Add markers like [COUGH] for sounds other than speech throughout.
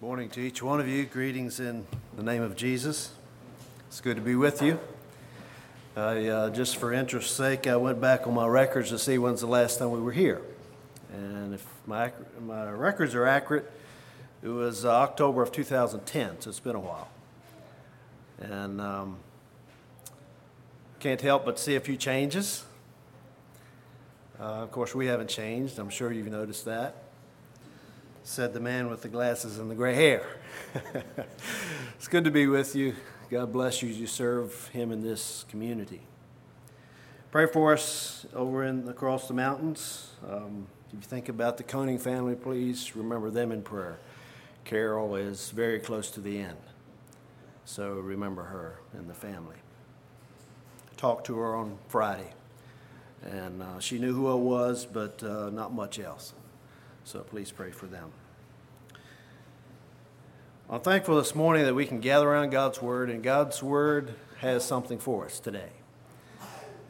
Morning to each one of you. Greetings in the name of Jesus. It's good to be with you. I, uh, just for interest's sake, I went back on my records to see when's the last time we were here. And if my, my records are accurate, it was uh, October of 2010, so it's been a while. And um, can't help but see a few changes. Uh, of course, we haven't changed. I'm sure you've noticed that said the man with the glasses and the gray hair. [LAUGHS] it's good to be with you. God bless you as you serve Him in this community. Pray for us over in across the mountains. Um, if you think about the Koning family, please remember them in prayer. Carol is very close to the end, so remember her and the family. Talked to her on Friday, and uh, she knew who I was, but uh, not much else. So please pray for them. I'm thankful this morning that we can gather around God's Word, and God's Word has something for us today.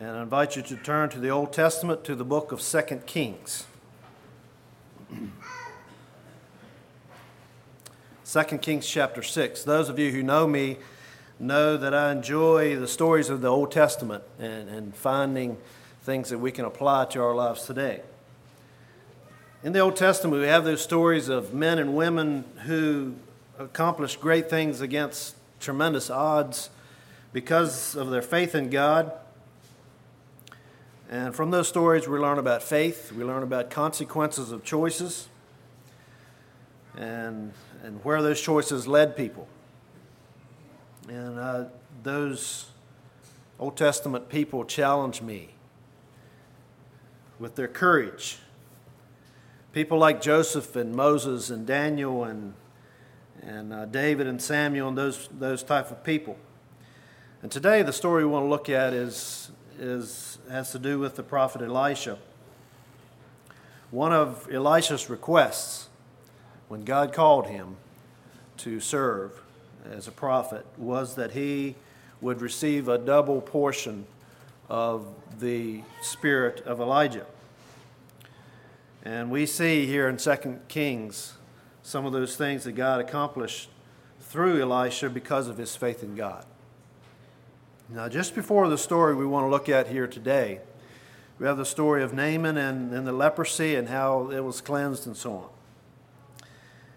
And I invite you to turn to the Old Testament to the book of Second Kings. Second Kings chapter 6. Those of you who know me know that I enjoy the stories of the Old Testament and, and finding things that we can apply to our lives today. In the Old Testament, we have those stories of men and women who accomplished great things against tremendous odds because of their faith in God. And from those stories, we learn about faith, we learn about consequences of choices, and, and where those choices led people. And uh, those Old Testament people challenge me with their courage People like Joseph and Moses and Daniel and, and uh, David and Samuel and those, those type of people. And today the story we want to look at is, is, has to do with the prophet Elisha. One of Elisha's requests when God called him to serve as a prophet was that he would receive a double portion of the spirit of Elijah. And we see here in 2 Kings some of those things that God accomplished through Elisha because of his faith in God. Now, just before the story we want to look at here today, we have the story of Naaman and, and the leprosy and how it was cleansed and so on.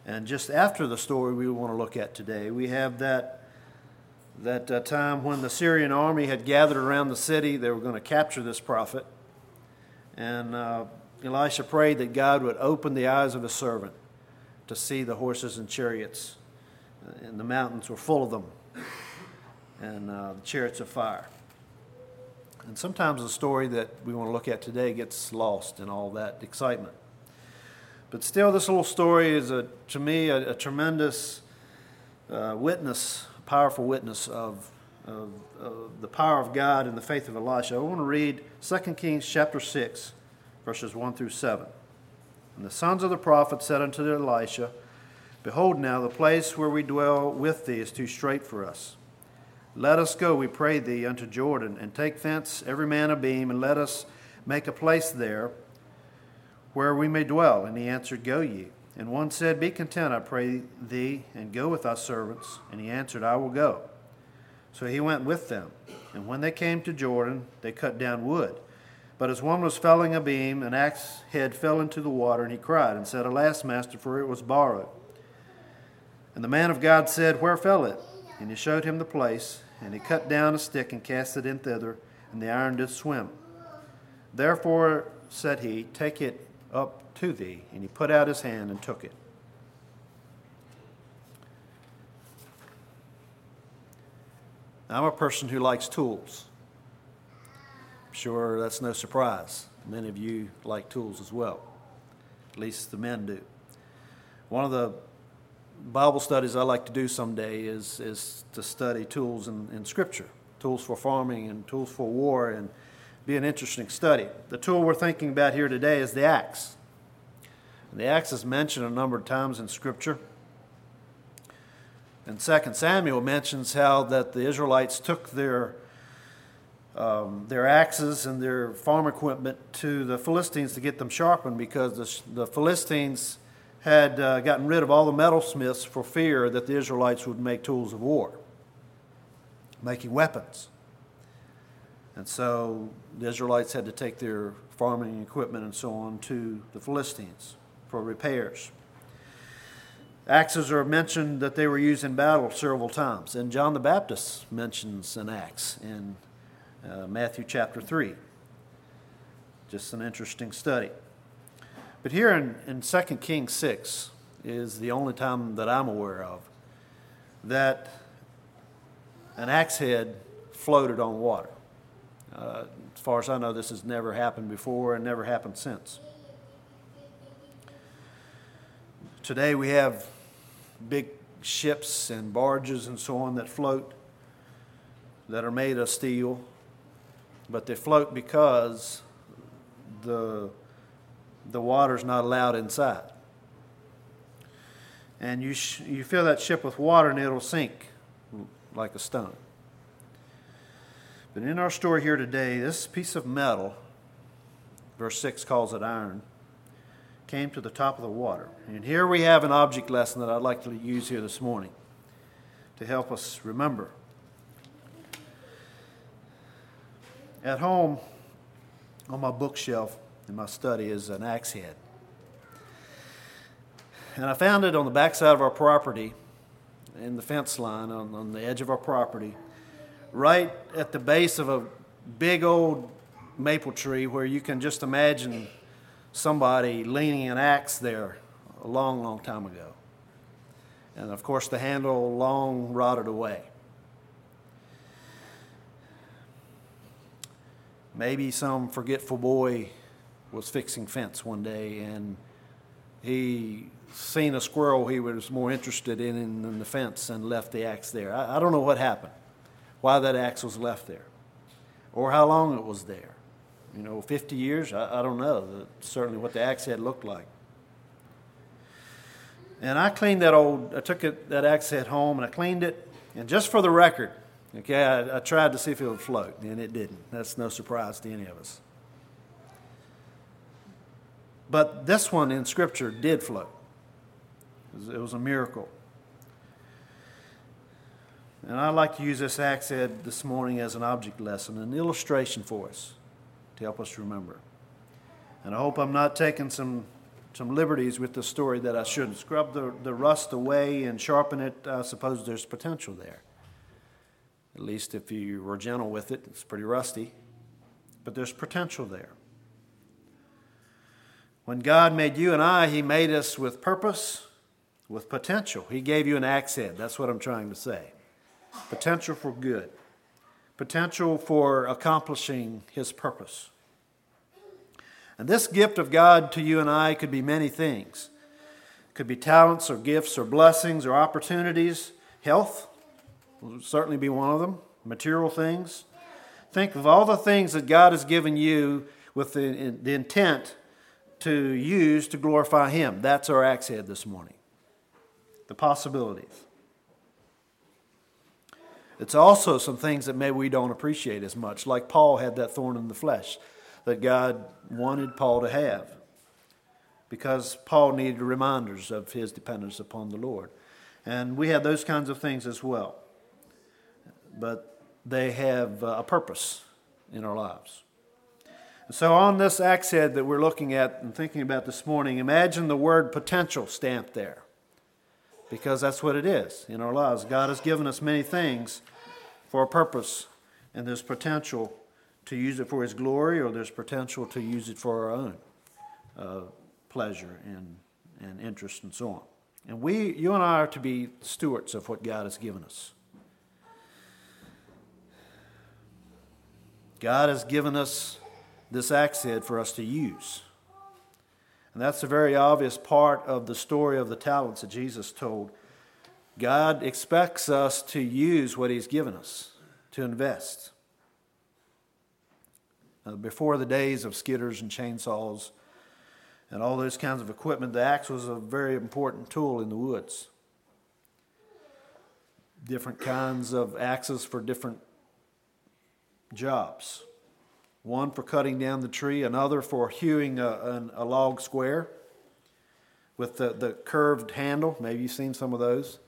And just after the story we want to look at today, we have that, that uh, time when the Syrian army had gathered around the city. They were going to capture this prophet. And uh, Elisha prayed that God would open the eyes of his servant to see the horses and chariots, and the mountains were full of them, and uh, the chariots of fire. And sometimes the story that we want to look at today gets lost in all that excitement. But still, this little story is, a, to me, a, a tremendous uh, witness, a powerful witness of, of, of the power of God and the faith of Elisha. I want to read 2 Kings chapter 6 verses 1 through 7. And the sons of the prophet said unto Elisha, Behold, now the place where we dwell with thee is too strait for us. Let us go, we pray thee, unto Jordan, and take thence every man a beam, and let us make a place there where we may dwell. And he answered, Go ye. And one said, Be content, I pray thee, and go with thy servants. And he answered, I will go. So he went with them. And when they came to Jordan, they cut down wood but as one was felling a beam, an axe head fell into the water, and he cried and said, Alas, master, for it was borrowed. And the man of God said, Where fell it? And he showed him the place, and he cut down a stick and cast it in thither, and the iron did swim. Therefore said he, Take it up to thee. And he put out his hand and took it. I'm a person who likes tools. Sure that's no surprise. Many of you like tools as well. At least the men do. One of the Bible studies I like to do someday is, is to study tools in, in Scripture, tools for farming and tools for war, and be an interesting study. The tool we're thinking about here today is the axe. The axe is mentioned a number of times in Scripture. And 2 Samuel mentions how that the Israelites took their um, their axes and their farm equipment to the Philistines to get them sharpened because the, the Philistines had uh, gotten rid of all the metalsmiths for fear that the Israelites would make tools of war, making weapons. And so the Israelites had to take their farming equipment and so on to the Philistines for repairs. Axes are mentioned that they were used in battle several times, and John the Baptist mentions an axe in uh, Matthew chapter 3. Just an interesting study. But here in, in 2 Kings 6 is the only time that I'm aware of that an axe head floated on water. Uh, as far as I know, this has never happened before and never happened since. Today we have big ships and barges and so on that float that are made of steel, but they float because the the water's not allowed inside. And you, sh- you fill that ship with water and it'll sink like a stone. But in our story here today, this piece of metal, verse 6 calls it iron, came to the top of the water. And here we have an object lesson that I'd like to use here this morning to help us remember. At home, on my bookshelf, in my study is an axe head. And I found it on the backside of our property, in the fence line on, on the edge of our property, right at the base of a big old maple tree where you can just imagine somebody leaning an axe there a long, long time ago. And of course, the handle long rotted away. Maybe some forgetful boy was fixing fence one day and he seen a squirrel he was more interested in than the fence and left the axe there. I, I don't know what happened, why that axe was left there, or how long it was there. You know, 50 years? I, I don't know. certainly what the axe head looked like. And I cleaned that old, I took it, that axe head home and I cleaned it. And just for the record, okay, I, I tried to see if it would float, and it didn't. That's no surprise to any of us. But this one in Scripture did float, it was a miracle. And I'd like to use this axe head this morning as an object lesson, an illustration for us to help us remember. And I hope I'm not taking some, some liberties with the story that I shouldn't. Scrub the, the rust away and sharpen it. I suppose there's potential there. At least if you were gentle with it, it's pretty rusty. But there's potential there. When God made you and I, He made us with purpose, with potential. He gave you an axe head. That's what I'm trying to say. Potential for good, potential for accomplishing His purpose. And this gift of God to you and I could be many things. It could be talents or gifts or blessings or opportunities. Health will certainly be one of them. Material things. Think of all the things that God has given you with the, the intent to use to glorify Him. That's our axe head this morning. The possibilities. It's also some things that maybe we don't appreciate as much, like Paul had that thorn in the flesh that God wanted Paul to have because Paul needed reminders of his dependence upon the Lord. And we have those kinds of things as well. But they have uh, a purpose in our lives. So, on this axe head that we're looking at and thinking about this morning, imagine the word potential stamped there. Because that's what it is in our lives. God has given us many things for a purpose, and there's potential to use it for His glory, or there's potential to use it for our own uh, pleasure and, and interest and so on. And we, you and I, are to be stewards of what God has given us. God has given us this axe head for us to use. And that's a very obvious part of the story of the talents that Jesus told. God expects us to use what He's given us, to invest. Uh, before the days of skidders and chainsaws and all those kinds of equipment, the axe was a very important tool in the woods. Different kinds of axes for different jobs one for cutting down the tree, another for hewing a, a log square, with the, the curved handle. Maybe you've seen some of those.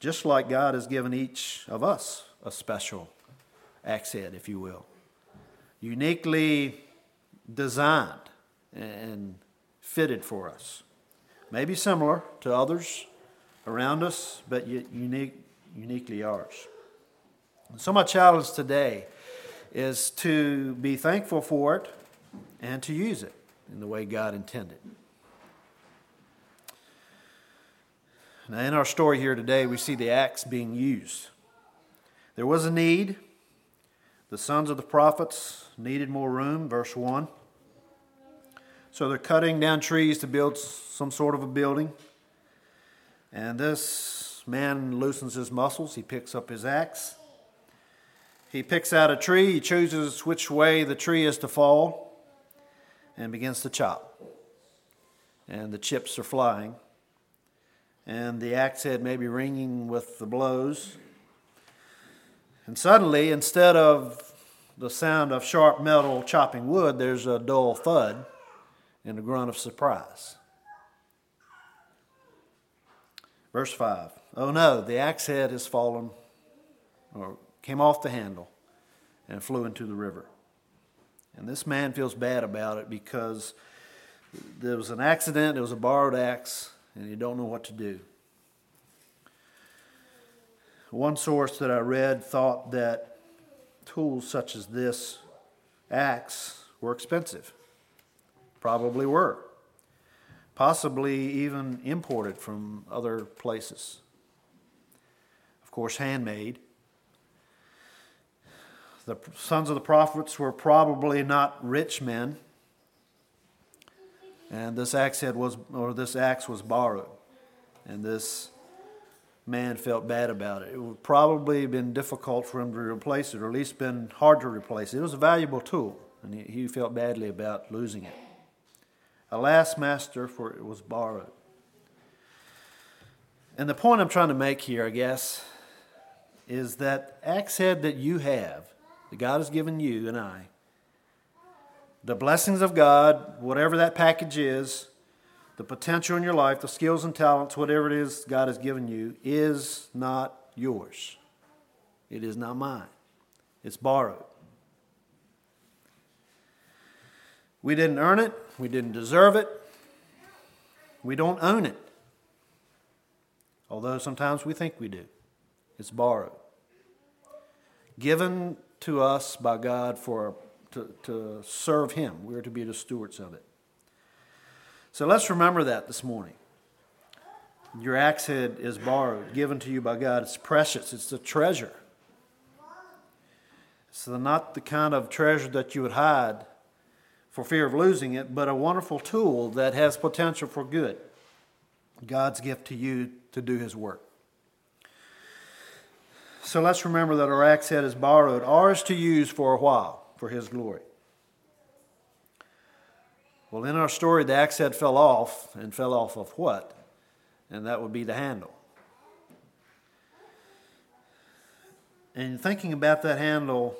Just like God has given each of us a special axe head, if you will, uniquely designed and fitted for us. Maybe similar to others around us, but yet unique, uniquely ours. So, my challenge today is to be thankful for it and to use it in the way God intended. Now, in our story here today, we see the axe being used. There was a need. The sons of the prophets needed more room, verse 1. So they're cutting down trees to build some sort of a building. And this man loosens his muscles. He picks up his axe. He picks out a tree. He chooses which way the tree is to fall and begins to chop. And the chips are flying. And the axe head may be ringing with the blows. And suddenly, instead of the sound of sharp metal chopping wood, there's a dull thud and a grunt of surprise. Verse 5 Oh no, the axe head has fallen or came off the handle and flew into the river. And this man feels bad about it because there was an accident, it was a borrowed axe, and you don't know what to do. One source that I read thought that tools such as this axe were expensive. Probably were. Possibly even imported from other places. Of course, handmade. The sons of the prophets were probably not rich men. And this axe head was or this axe was borrowed. And this man felt bad about it. It would probably have been difficult for him to replace it, or at least been hard to replace it. It was a valuable tool, and he, he felt badly about losing it. Alas, master, for it was borrowed. And the point I'm trying to make here, I guess, is that axe head that you have, that God has given you and I, the blessings of God, whatever that package is, the potential in your life, the skills and talents, whatever it is God has given you, is not yours. It is not mine. It's borrowed. We didn't earn it. We didn't deserve it. We don't own it. Although sometimes we think we do. It's borrowed. Given to us by God for to, to serve Him. We're to be the stewards of it. So let's remember that this morning. Your axe head is borrowed, given to you by God. It's precious, it's a treasure. It's not the kind of treasure that you would hide for fear of losing it, but a wonderful tool that has potential for good. God's gift to you to do His work. So let's remember that our axe head is borrowed, ours to use for a while for His glory. Well, in our story, the axe head fell off, and fell off of what? And that would be the handle. And thinking about that handle,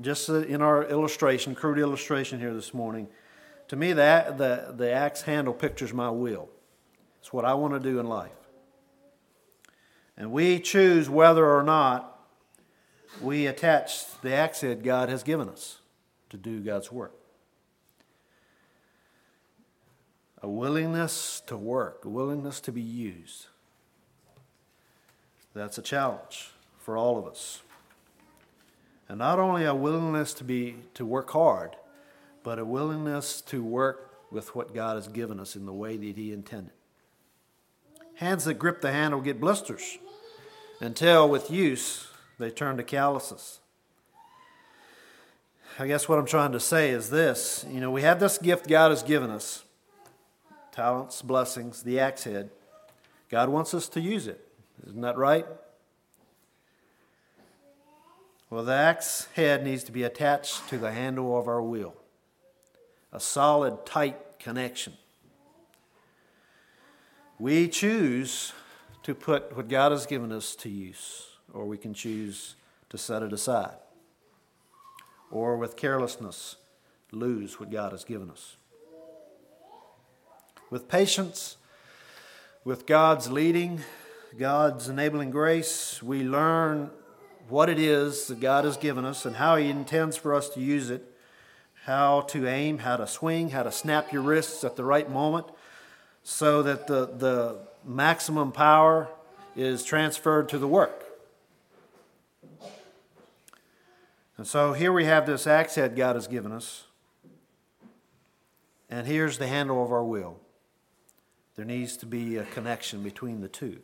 just in our illustration, crude illustration here this morning, to me, the, the, the axe handle pictures my will. It's what I want to do in life. And we choose whether or not we attach the axe head God has given us to do God's work. A willingness to work, a willingness to be used. That's a challenge for all of us. And not only a willingness to be to work hard, but a willingness to work with what God has given us in the way that He intended. Hands that grip the handle get blisters until, with use, they turn to calluses. I guess what I'm trying to say is this you know, we have this gift God has given us talents, blessings, the axe head. God wants us to use it. Isn't that right? Well, the axe head needs to be attached to the handle of our wheel, a solid, tight connection. We choose to put what God has given us to use, or we can choose to set it aside, or with carelessness, lose what God has given us. with patience, with God's leading, God's enabling grace, we learn what it is that God has given us and how He intends for us to use it, how to aim, how to swing, how to snap your wrists at the right moment so that the, the maximum power is transferred to the work. And so here we have this axe head God has given us. And here's the handle of our will. There needs to be a connection between the two.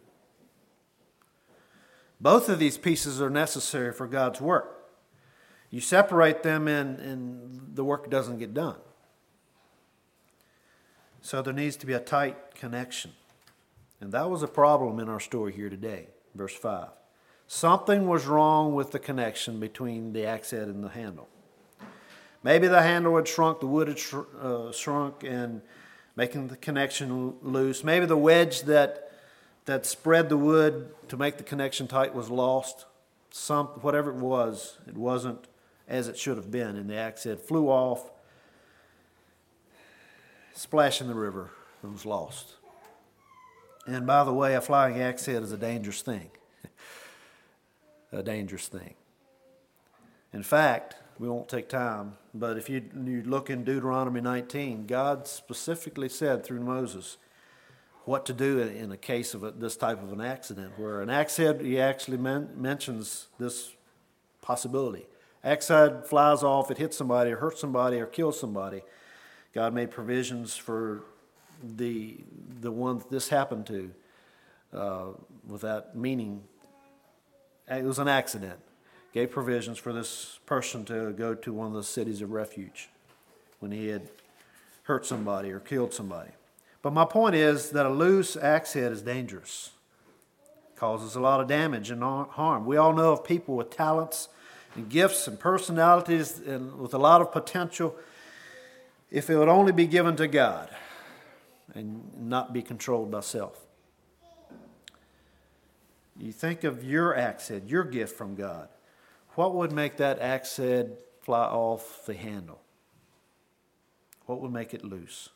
Both of these pieces are necessary for God's work. You separate them, and, and the work doesn't get done. So there needs to be a tight connection. And that was a problem in our story here today, verse 5. Something was wrong with the connection between the axe head and the handle. Maybe the handle had shrunk, the wood had sh- uh, shrunk, and making the connection loose. Maybe the wedge that, that spread the wood to make the connection tight was lost. Some, whatever it was, it wasn't as it should have been, and the axe head flew off, splash in the river, and was lost. And by the way, a flying axe head is a dangerous thing. [LAUGHS] a dangerous thing. In fact, we won't take time, but if you, you look in Deuteronomy 19, God specifically said through Moses what to do in a case of a, this type of an accident, where an axe head, he actually men, mentions this possibility. Axe head flies off, it hits somebody, or hurts somebody, or kills somebody. God made provisions for the, the one that this happened to uh, without meaning. It was an accident. Gave provisions for this person to go to one of the cities of refuge when he had hurt somebody or killed somebody. But my point is that a loose axe head is dangerous. causes a lot of damage and harm. We all know of people with talents and gifts and personalities and with a lot of potential if it would only be given to God and not be controlled by self. You think of your axe your gift from God. What would make that axe fly off the handle? What would make it loose?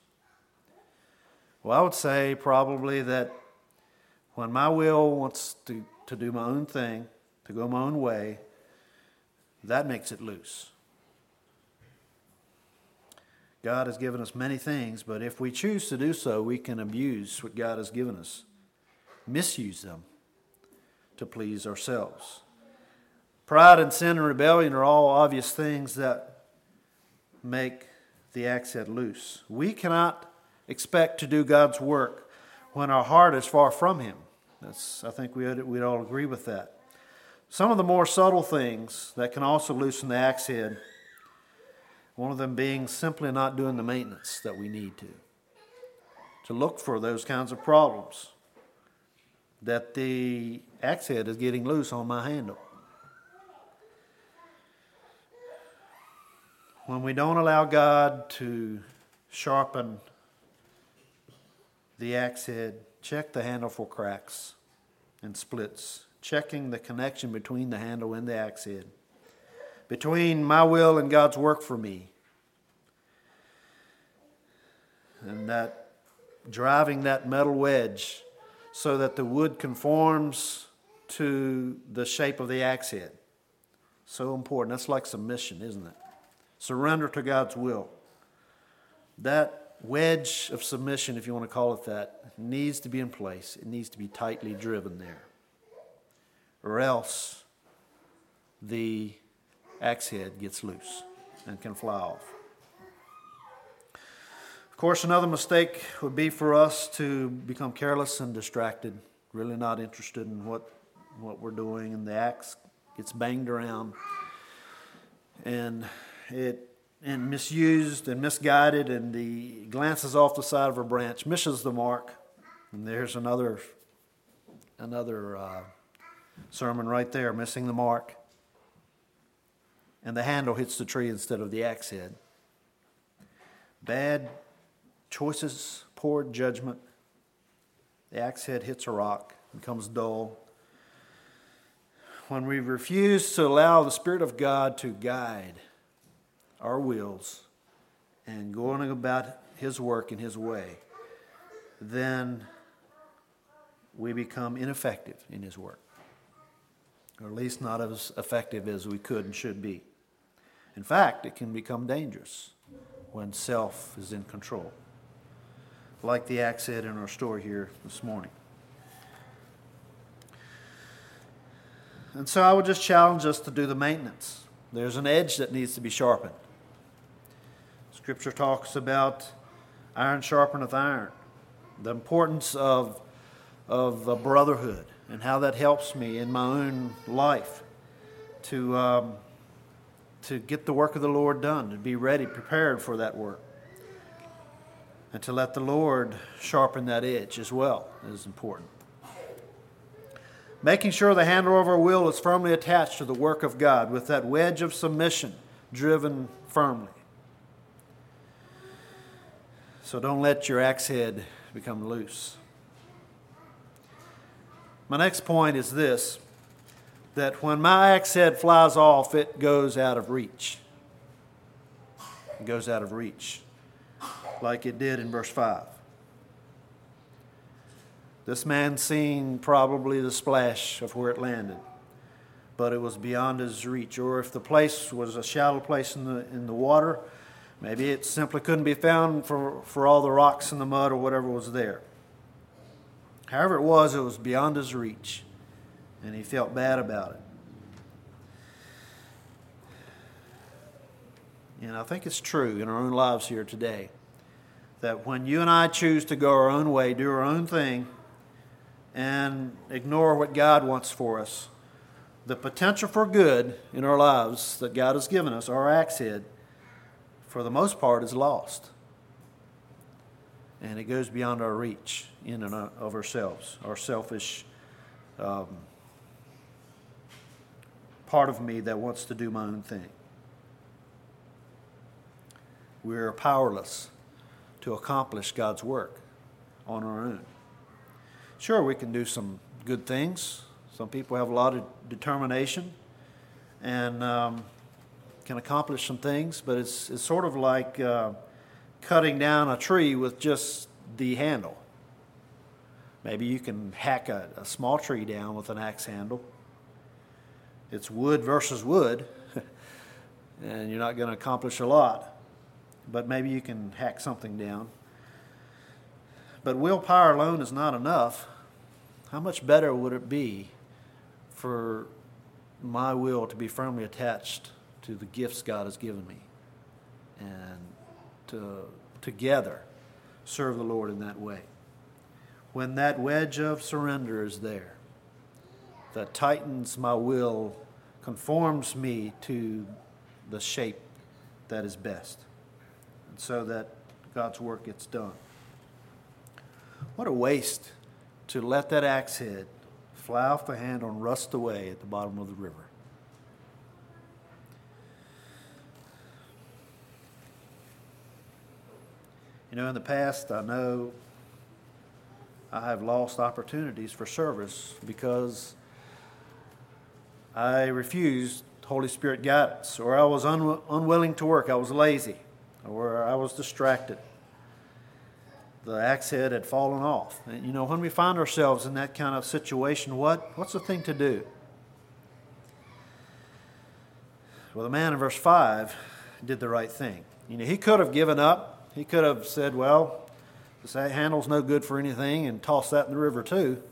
Well, I would say probably that when my will wants to, to do my own thing, to go my own way, that makes it loose. God has given us many things, but if we choose to do so, we can abuse what God has given us, misuse them to please ourselves. Pride and sin and rebellion are all obvious things that make the axe head loose. We cannot expect to do God's work when our heart is far from Him. That's, I think we'd, we'd all agree with that. Some of the more subtle things that can also loosen the axe head one of them being simply not doing the maintenance that we need to. To look for those kinds of problems. That the axe head is getting loose on my handle. When we don't allow God to sharpen the axe head, check the handle for cracks and splits, checking the connection between the handle and the axe head between my will and God's work for me. And that driving that metal wedge so that the wood conforms to the shape of the axe head. So important. That's like submission, isn't it? Surrender to God's will. That wedge of submission, if you want to call it that, needs to be in place. It needs to be tightly driven there. Or else the axe head gets loose and can fly off. Of course, another mistake would be for us to become careless and distracted, really not interested in what, what we're doing, and the axe gets banged around and it and misused and misguided, and the glances off the side of a branch, misses the mark. And there's another another uh, sermon right there, missing the mark and the handle hits the tree instead of the axe head. Bad choices, poor judgment. The axe head hits a rock, becomes dull. When we refuse to allow the Spirit of God to guide our wills and going about His work in His way, then we become ineffective in His work, or at least not as effective as we could and should be. In fact, it can become dangerous when self is in control, like the axe head in our story here this morning. And so I would just challenge us to do the maintenance. There's an edge that needs to be sharpened. Scripture talks about iron sharpeneth iron, the importance of, of brotherhood, and how that helps me in my own life to, um, to get the work of the Lord done, to be ready, prepared for that work. And to let the Lord sharpen that edge as well is important. Making sure the handle of our will is firmly attached to the work of God with that wedge of submission driven firmly. So don't let your axe head become loose. My next point is this that when my axe head flies off, it goes out of reach. It goes out of reach, like it did in verse 5. This man seen probably the splash of where it landed, but it was beyond his reach. Or if the place was a shallow place in the, in the water, maybe it simply couldn't be found for, for all the rocks and the mud or whatever was there. However, it was, it was beyond his reach, and he felt bad about it. And I think it's true in our own lives here today that when you and I choose to go our own way, do our own thing, and ignore what God wants for us, the potential for good in our lives that God has given us, our axe head, for the most part, is lost and it goes beyond our reach in and of ourselves, our selfish um, part of me that wants to do my own thing. We are powerless to accomplish God's work on our own. Sure, we can do some good things. Some people have a lot of determination and um, can accomplish some things, but it's, it's sort of like. Uh, cutting down a tree with just the handle. Maybe you can hack a, a small tree down with an axe handle. It's wood versus wood, [LAUGHS] and you're not going to accomplish a lot. But maybe you can hack something down. But willpower alone is not enough. How much better would it be for my will to be firmly attached to the gifts God has given me and to together serve the Lord in that way. When that wedge of surrender is there, that tightens my will, conforms me to the shape that is best, so that God's work gets done. What a waste to let that axe head fly off the handle and rust away at the bottom of the river. You know, in the past, I know I have lost opportunities for service because I refused Holy Spirit guidance, or I was un- unwilling to work, I was lazy, or I was distracted. The axe head had fallen off. And, you know, when we find ourselves in that kind of situation, what, what's the thing to do? Well, the man in verse 5 did the right thing. You know, he could have given up he could have said, Well, this handle's no good for anything and tossed that in the river too.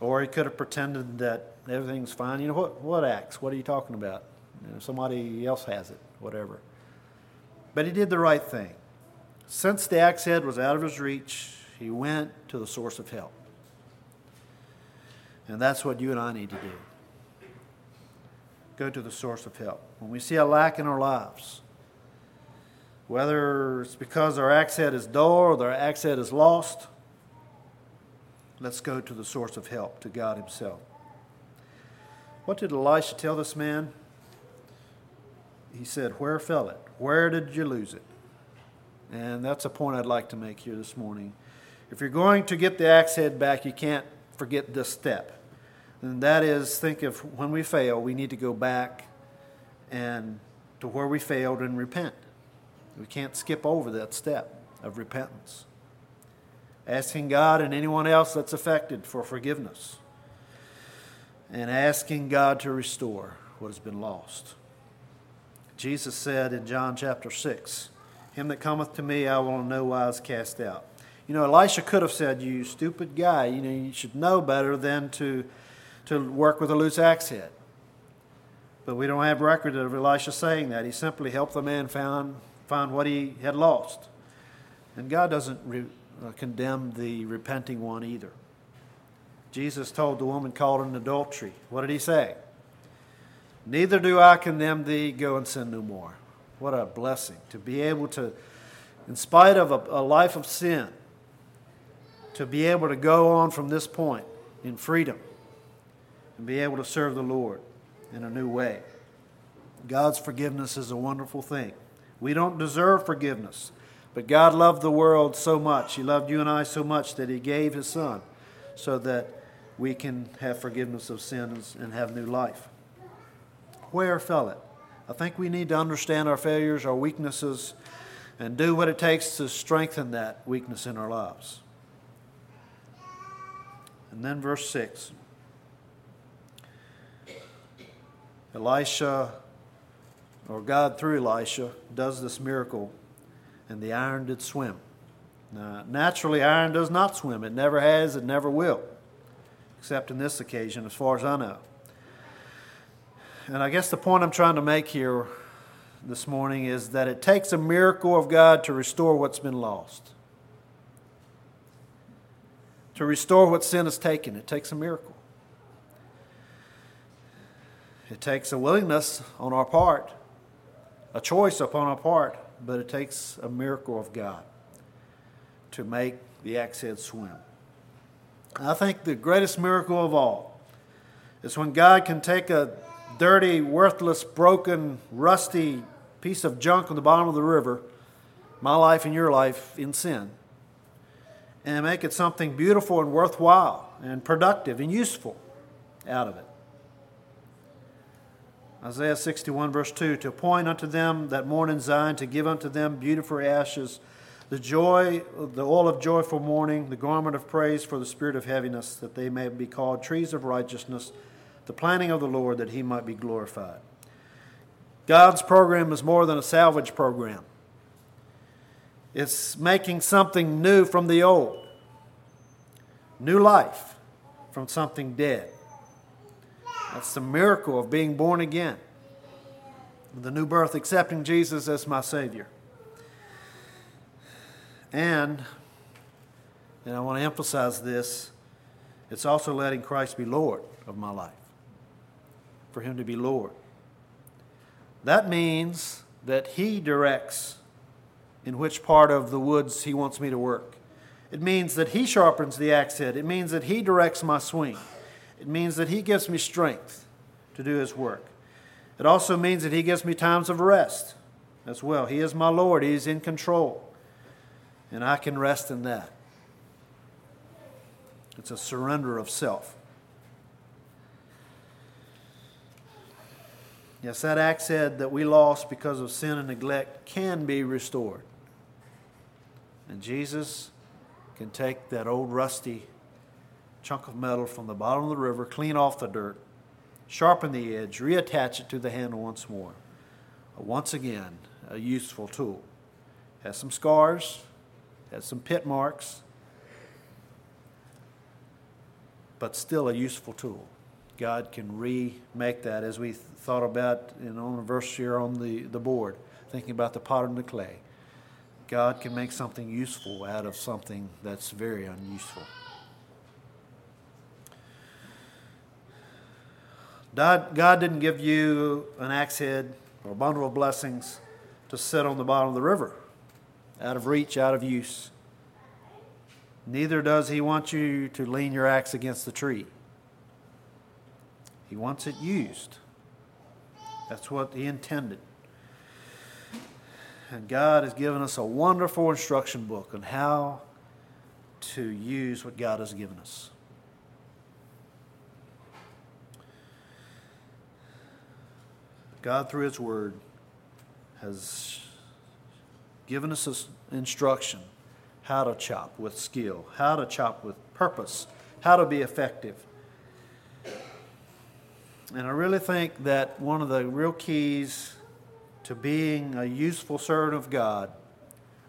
Or he could have pretended that everything's fine. You know, what, what axe? What are you talking about? You know, somebody else has it, whatever. But he did the right thing. Since the axe head was out of his reach, he went to the source of help. And that's what you and I need to do. Go to the source of help. When we see a lack in our lives, whether it's because our axe head is dull or our axe head is lost, let's go to the source of help, to God Himself. What did Elisha tell this man? He said, Where fell it? Where did you lose it? And that's a point I'd like to make here this morning. If you're going to get the axe head back, you can't forget this step. And that is think of when we fail, we need to go back and to where we failed and repent. We can't skip over that step. of repentance, asking God and anyone else that's affected for forgiveness, and asking God to restore what has been lost. Jesus said in John chapter 6, Him that cometh to me I will in no wise cast out. You know, Elisha could have said, You stupid guy, you know, you should know better than to, to work with a loose axe head. But we don't have record of Elisha saying that. He simply helped the man find, find what he had lost. And God doesn't re, uh, condemn the repenting one either. Jesus told the woman caught in adultery, what did he say? Neither do I condemn thee, go and sin no more. What a blessing to be able to, in spite of a, a life of sin, to be able to go on from this point in freedom and be able to serve the Lord in a new way. God's forgiveness is a wonderful thing. We don't deserve forgiveness, but God loved the world so much. He loved you and I so much that He gave His Son so that we can have forgiveness of sins and have new life where fell it? I think we need to understand our failures, our weaknesses, and do what it takes to strengthen that weakness in our lives. And then verse 6 Elisha, or God through Elisha, does this miracle, and the iron did swim. Now, naturally, iron does not swim. It never has, it never will, except in this occasion, as far as I know. And I guess the point I'm trying to make here this morning is that it takes a miracle of God to restore what's been lost. To restore what sin has taken, it takes a miracle. It takes a willingness on our part, a choice upon our part, but it takes a miracle of God to make the axe head swim. I think the greatest miracle of all is when God can take a dirty, worthless, broken, rusty piece of junk on the bottom of the river, my life and your life in sin, and make it something beautiful and worthwhile and productive and useful out of it. Isaiah 61, verse 2 To appoint unto them that mourn in Zion, to give unto them beautiful ashes, the joy, the oil of joy for mourning, the garment of praise for the spirit of heaviness, that they may be called trees of righteousness the planning of the Lord that he might be glorified. God's program is more than a salvage program. It's making something new from the old, new life from something dead. That's the miracle of being born again, the new birth, accepting Jesus as my Savior. And, and I want to emphasize this, it's also letting Christ be Lord of my life for him to be Lord. That means that he directs in which part of the woods he wants me to work. It means that he sharpens the axe head. It means that he directs my swing. It means that he gives me strength to do his work. It also means that he gives me times of rest as well. He is my Lord, he is in control. And I can rest in that. It's a surrender of self. Yes, that axe head that we lost because of sin and neglect can be restored. And Jesus can take that old rusty chunk of metal from the bottom of the river, clean off the dirt, sharpen the edge, reattach it to the handle once more. Uh, once again, a useful tool. Has some scars, has some pit marks, but still a useful tool. God can remake that as we thought about in on the verse here on the, the board, thinking about the pot and the clay. God can make something useful out of something that's very unuseful. God, God didn't give you an axe head or a bundle of blessings to sit on the bottom of the river, out of reach, out of use. Neither does He want you to lean your axe against the tree. He wants it used. That's what He intended. And God has given us a wonderful instruction book on how to use what God has given us. God, through His Word, has given us instruction how to chop with skill, how to chop with purpose, how to be effective. And I really think that one of the real keys to being a useful servant of God,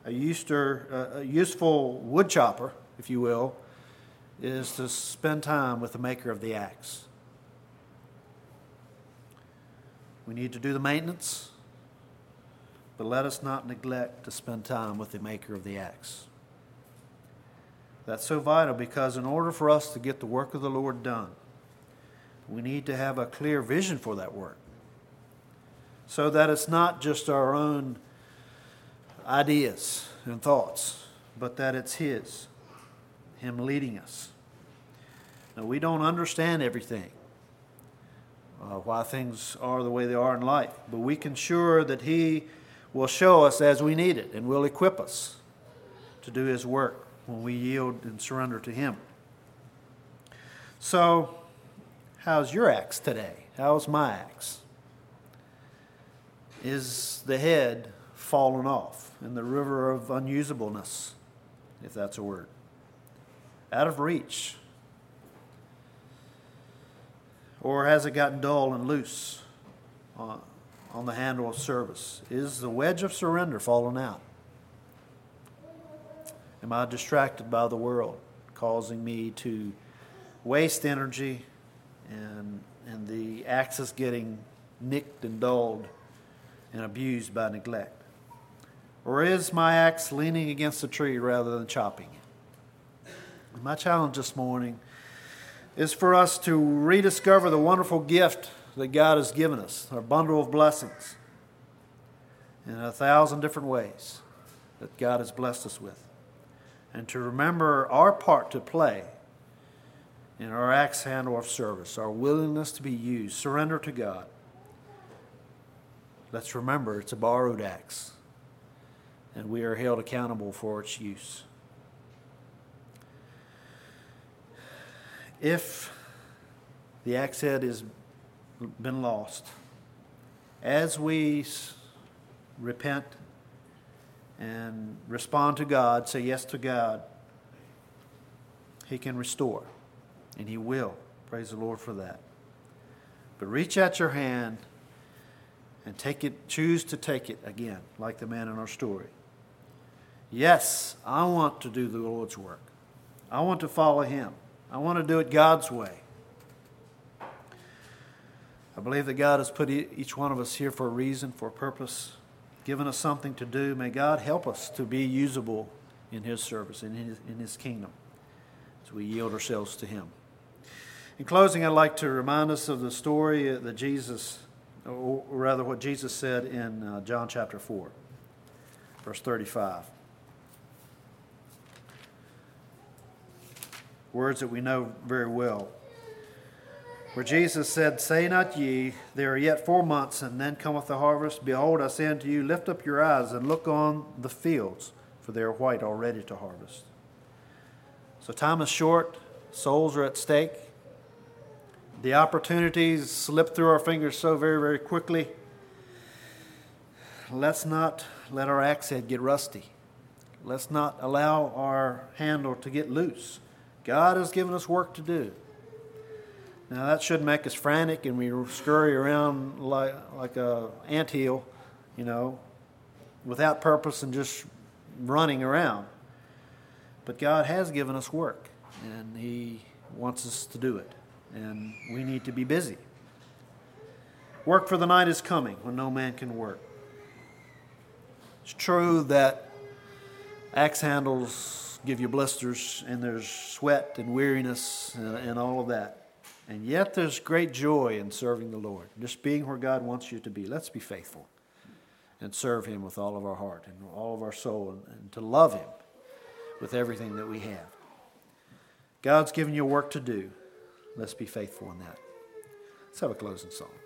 a, a useful wood chopper, if you will, is to spend time with the maker of the axe. We need to do the maintenance, but let us not neglect to spend time with the maker of the axe. That's so vital because in order for us to get the work of the Lord done, we need to have a clear vision for that work. So that it's not just our own ideas and thoughts, but that it's His, Him leading us. Now, we don't understand everything, uh, why things are the way they are in life, but we can sure that He will show us as we need it and will equip us to do His work when we yield and surrender to Him. So, how's your axe today? How's my axe? Is the head fallen off in the river of unusableness, if that's a word? Out of reach? Or has it gotten dull and loose on, on the handle of service? Is the wedge of surrender fallen out? Am I distracted by the world, causing me to waste energy and, and the axis getting nicked and dulled and abused by neglect? Or is my axe leaning against the tree rather than chopping it? My challenge this morning is for us to rediscover the wonderful gift that God has given us, our bundle of blessings, in a thousand different ways that God has blessed us with and to remember our part to play in our axe handle of service, our willingness to be used, surrender to God. Let's remember it's a borrowed axe, and we are held accountable for its use. If the axe head has been lost, as we repent and respond to God, say yes to God, He can restore. And He will. Praise the Lord for that. But reach out your hand and take it, choose to take it again, like the man in our story. Yes, I want to do the Lord's work. I want to follow Him. I want to do it God's way. I believe that God has put each one of us here for a reason, for a purpose given us something to do. May God help us to be usable in His service, in His, in his kingdom, as we yield ourselves to Him. In closing, I'd like to remind us of the story that Jesus, or rather what Jesus said in uh, John chapter 4, verse 35. Words that we know very well where Jesus said, Say not ye, There are yet four months, and then cometh the harvest. Behold, I say unto you, Lift up your eyes and look on the fields, for they are white already to harvest. So time is short, souls are at stake. The opportunities slip through our fingers so very, very quickly. Let's not let our axe head get rusty. Let's not allow our handle to get loose. God has given us work to do. Now that should make us frantic and we scurry around like like a ant hill, you know, without purpose and just running around. But God has given us work and He wants us to do it. And we need to be busy. Work for the night is coming when no man can work. It's true that axe handles give you blisters and there's sweat and weariness and, and all of that. And yet there's great joy in serving the Lord, just being where God wants you to be. Let's be faithful and serve Him with all of our heart and all of our soul and, and to love Him with everything that we have. God's given you work to do. Let's be faithful in that. Let's have a closing song.